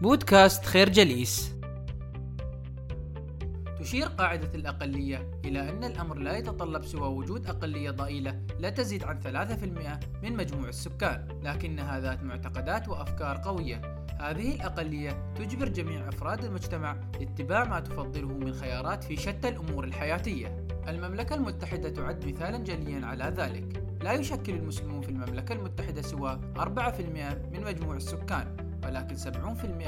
بودكاست خير جليس تشير قاعدة الأقلية إلى أن الأمر لا يتطلب سوى وجود أقلية ضئيلة لا تزيد عن 3% من مجموع السكان، لكنها ذات معتقدات وأفكار قوية. هذه الأقلية تجبر جميع أفراد المجتمع لاتباع ما تفضله من خيارات في شتى الأمور الحياتية. المملكة المتحدة تعد مثالا جليا على ذلك. لا يشكل المسلمون في المملكة المتحدة سوى 4% من مجموع السكان، ولكن 70%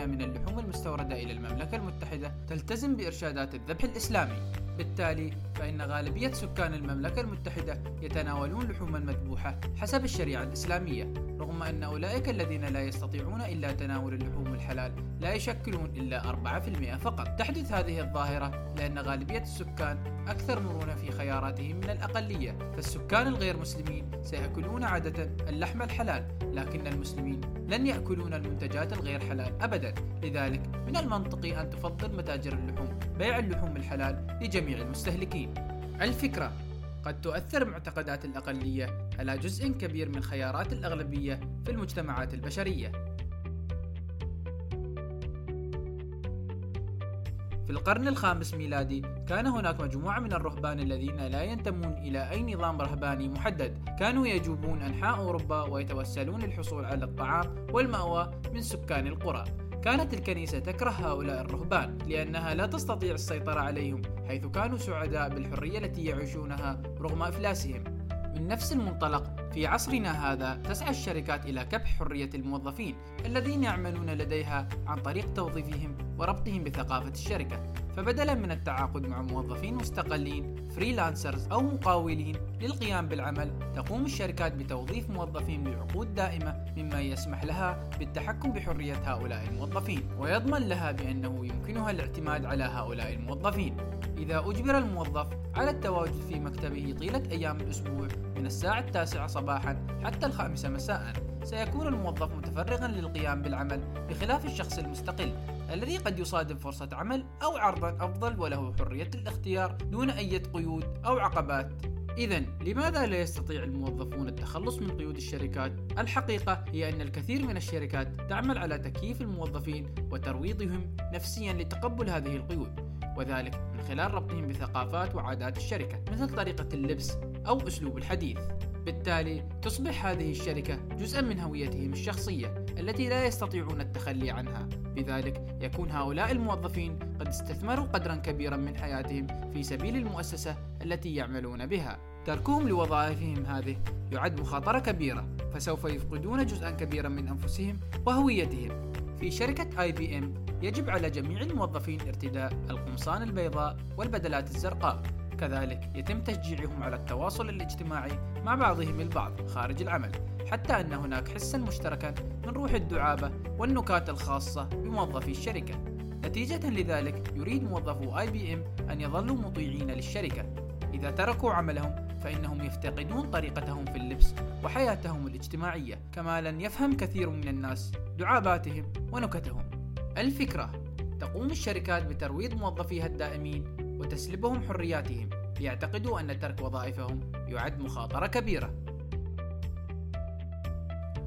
من اللحوم المستوردة إلى المملكة المتحدة تلتزم بإرشادات الذبح الإسلامي. بالتالي فإن غالبية سكان المملكة المتحدة يتناولون لحوما مذبوحة حسب الشريعة الإسلامية رغم أن أولئك الذين لا يستطيعون إلا تناول اللحوم الحلال لا يشكلون إلا 4% فقط. تحدث هذه الظاهرة لأن غالبية السكان أكثر مرونة في خياراتهم من الأقلية. فالسكان الغير مسلمين سيأكلون عادة اللحم الحلال لكن المسلمين لن يأكلون المنتجات الغير حلال أبدا. لذلك من المنطقي أن تفضل متاجر اللحوم بيع اللحوم الحلال لجميع المستهلكين. الفكرة قد تؤثر معتقدات الأقلية على جزء كبير من خيارات الأغلبية في المجتمعات البشرية. في القرن الخامس ميلادي كان هناك مجموعة من الرهبان الذين لا ينتمون إلى أي نظام رهباني محدد. كانوا يجوبون أنحاء أوروبا ويتوسلون للحصول على الطعام والمأوى من سكان القرى. كانت الكنيسة تكره هؤلاء الرهبان لأنها لا تستطيع السيطرة عليهم حيث كانوا سعداء بالحرية التي يعيشونها رغم إفلاسهم. من نفس المنطلق في عصرنا هذا تسعى الشركات إلى كبح حرية الموظفين الذين يعملون لديها عن طريق توظيفهم وربطهم بثقافة الشركة. فبدلا من التعاقد مع موظفين مستقلين فريلانسرز أو مقاولين للقيام بالعمل تقوم الشركات بتوظيف موظفين بعقود دائمة مما يسمح لها بالتحكم بحرية هؤلاء الموظفين ويضمن لها بأنه يمكنها الاعتماد على هؤلاء الموظفين. إذا أجبر الموظف على التواجد في مكتبه طيلة أيام الأسبوع من الساعة التاسعة صباحا حتى الخامسة مساء سيكون الموظف متفرغا للقيام بالعمل بخلاف الشخص المستقل الذي قد يصادم فرصة عمل أو عرضا أفضل وله حرية الاختيار دون أي قيود أو عقبات إذا لماذا لا يستطيع الموظفون التخلص من قيود الشركات؟ الحقيقة هي أن الكثير من الشركات تعمل على تكييف الموظفين وترويضهم نفسيا لتقبل هذه القيود، وذلك من خلال ربطهم بثقافات وعادات الشركة مثل طريقة اللبس أو أسلوب الحديث. بالتالي تصبح هذه الشركة جزءا من هويتهم الشخصية التي لا يستطيعون التخلي عنها. بذلك يكون هؤلاء الموظفين قد استثمروا قدرا كبيرا من حياتهم في سبيل المؤسسة التي يعملون بها. تركهم لوظائفهم هذه يعد مخاطرة كبيرة فسوف يفقدون جزءا كبيرا من أنفسهم وهويتهم. في شركة IBM يجب على جميع الموظفين ارتداء القمصان البيضاء والبدلات الزرقاء. كذلك يتم تشجيعهم على التواصل الاجتماعي مع بعضهم البعض خارج العمل حتى أن هناك حسا مشتركا من روح الدعابة والنكات الخاصة بموظفي الشركة. نتيجة لذلك يريد موظفو IBM أن يظلوا مطيعين للشركة. إذا تركوا عملهم فإنهم يفتقدون طريقتهم في اللبس وحياتهم الاجتماعية كما لن يفهم كثير من الناس دعاباتهم ونكتهم. الفكرة تقوم الشركات بترويض موظفيها الدائمين وتسلبهم حرياتهم. ليعتقدوا أن ترك وظائفهم يعد مخاطرة كبيرة.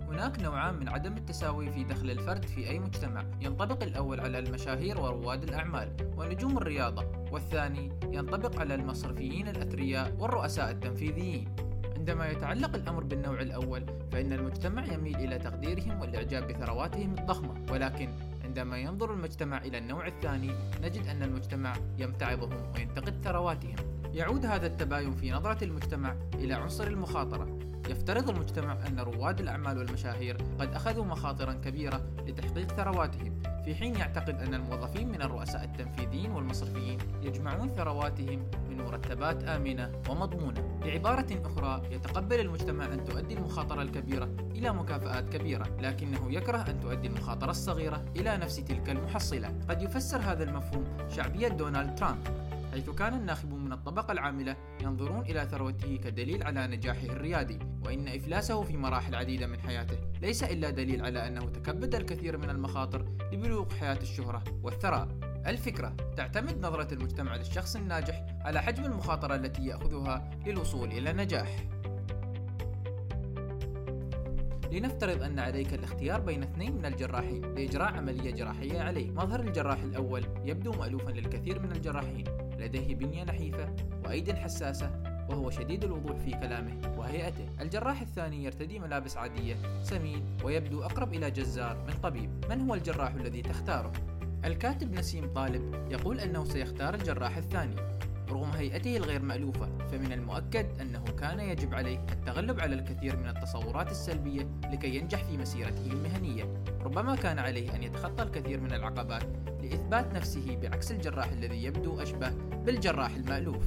هناك نوعان من عدم التساوي في دخل الفرد في أي مجتمع. ينطبق الأول على المشاهير ورواد الأعمال ونجوم الرياضة والثاني ينطبق على المصرفيين الأثرياء والرؤساء التنفيذيين. عندما يتعلق الأمر بالنوع الأول فإن المجتمع يميل إلى تقديرهم والإعجاب بثرواتهم الضخمة. ولكن عندما ينظر المجتمع إلى النوع الثاني نجد أن المجتمع يمتعضهم وينتقد ثرواتهم. يعود هذا التباين في نظرة المجتمع إلى عنصر المخاطرة. يفترض المجتمع أن رواد الأعمال والمشاهير قد أخذوا مخاطرا كبيرة لتحقيق ثرواتهم في حين يعتقد أن الموظفين من الرؤساء التنفيذيين والمصرفيين يجمعون ثرواتهم من مرتبات آمنة ومضمونة. بعبارة أخرى يتقبل المجتمع أن تؤدي المخاطرة الكبيرة إلى مكافآت كبيرة لكنه يكره أن تؤدي المخاطرة الصغيرة إلى نفس تلك المحصلة. قد يفسر هذا المفهوم شعبية دونالد ترامب حيث كان الناخبون من الطبقة العاملة ينظرون إلى ثروته كدليل على نجاحه الريادي وإن إفلاسه في مراحل عديدة من حياته. ليس إلا دليل على أنه تكبد الكثير من المخاطر لبلوغ حياة الشهرة والثراء. الفكرة تعتمد نظرة المجتمع للشخص الناجح على حجم المخاطرة التي يأخذها للوصول إلى النجاح لنفترض أن عليك الاختيار بين اثنين من الجراحين لإجراء عملية جراحية عليه مظهر الجراح الأول يبدو مألوفا للكثير من الجراحين. لديه بنية نحيفة وأيد حساسة وهو شديد الوضوح في كلامه وهيئته. الجراح الثاني يرتدي ملابس عادية سمين ويبدو أقرب إلى جزار من طبيب. من هو الجراح الذي تختاره؟ الكاتب نسيم طالب يقول أنه سيختار الجراح الثاني. رغم هيئته الغير مألوفة فمن المؤكد أنه كان يجب عليه التغلب على الكثير من التصورات السلبية لكي ينجح في مسيرته المهنية. ربما كان عليه أن يتخطى الكثير من العقبات لإثبات نفسه بعكس الجراح الذي يبدو أشبه بالجراح المألوف.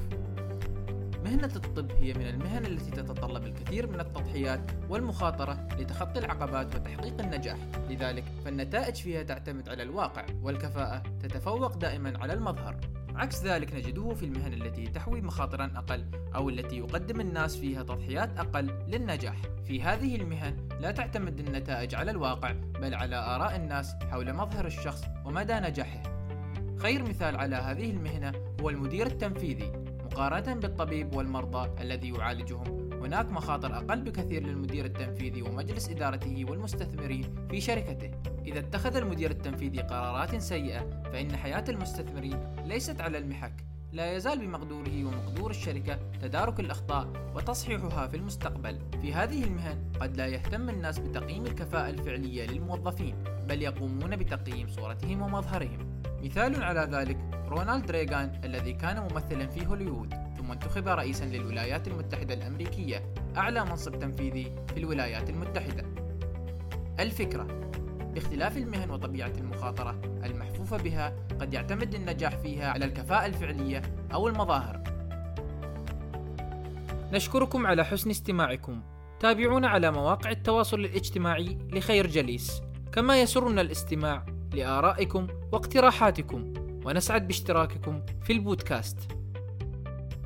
مهنة الطب هي من المهن التي تتطلب الكثير من التضحيات والمخاطرة لتخطي العقبات وتحقيق النجاح، لذلك فالنتائج فيها تعتمد على الواقع، والكفاءة تتفوق دائما على المظهر. عكس ذلك نجده في المهن التي تحوي مخاطرا أقل أو التي يقدم الناس فيها تضحيات أقل للنجاح. في هذه المهن لا تعتمد النتائج على الواقع بل على آراء الناس حول مظهر الشخص ومدى نجاحه. خير مثال على هذه المهنة هو المدير التنفيذي مقارنة بالطبيب والمرضى الذي يعالجهم هناك مخاطر أقل بكثير للمدير التنفيذي ومجلس إدارته والمستثمرين في شركته إذا اتخذ المدير التنفيذي قرارات سيئة فإن حياة المستثمرين ليست على المحك لا يزال بمقدوره ومقدور الشركة تدارك الأخطاء وتصحيحها في المستقبل. في هذه المهن قد لا يهتم الناس بتقييم الكفاءة الفعلية للموظفين، بل يقومون بتقييم صورتهم ومظهرهم. مثال على ذلك رونالد ريغان الذي كان ممثلا في هوليوود ثم انتخب رئيسا للولايات المتحدة الأمريكية أعلى منصب تنفيذي في الولايات المتحدة. الفكرة باختلاف المهن وطبيعة المخاطرة المحفوفة بها قد يعتمد النجاح فيها على الكفاءة الفعلية أو المظاهر. نشكركم على حسن استماعكم. تابعونا على مواقع التواصل الاجتماعي لخير جليس. كما يسرنا الاستماع لآرائكم واقتراحاتكم. ونسعد باشتراككم في البودكاست.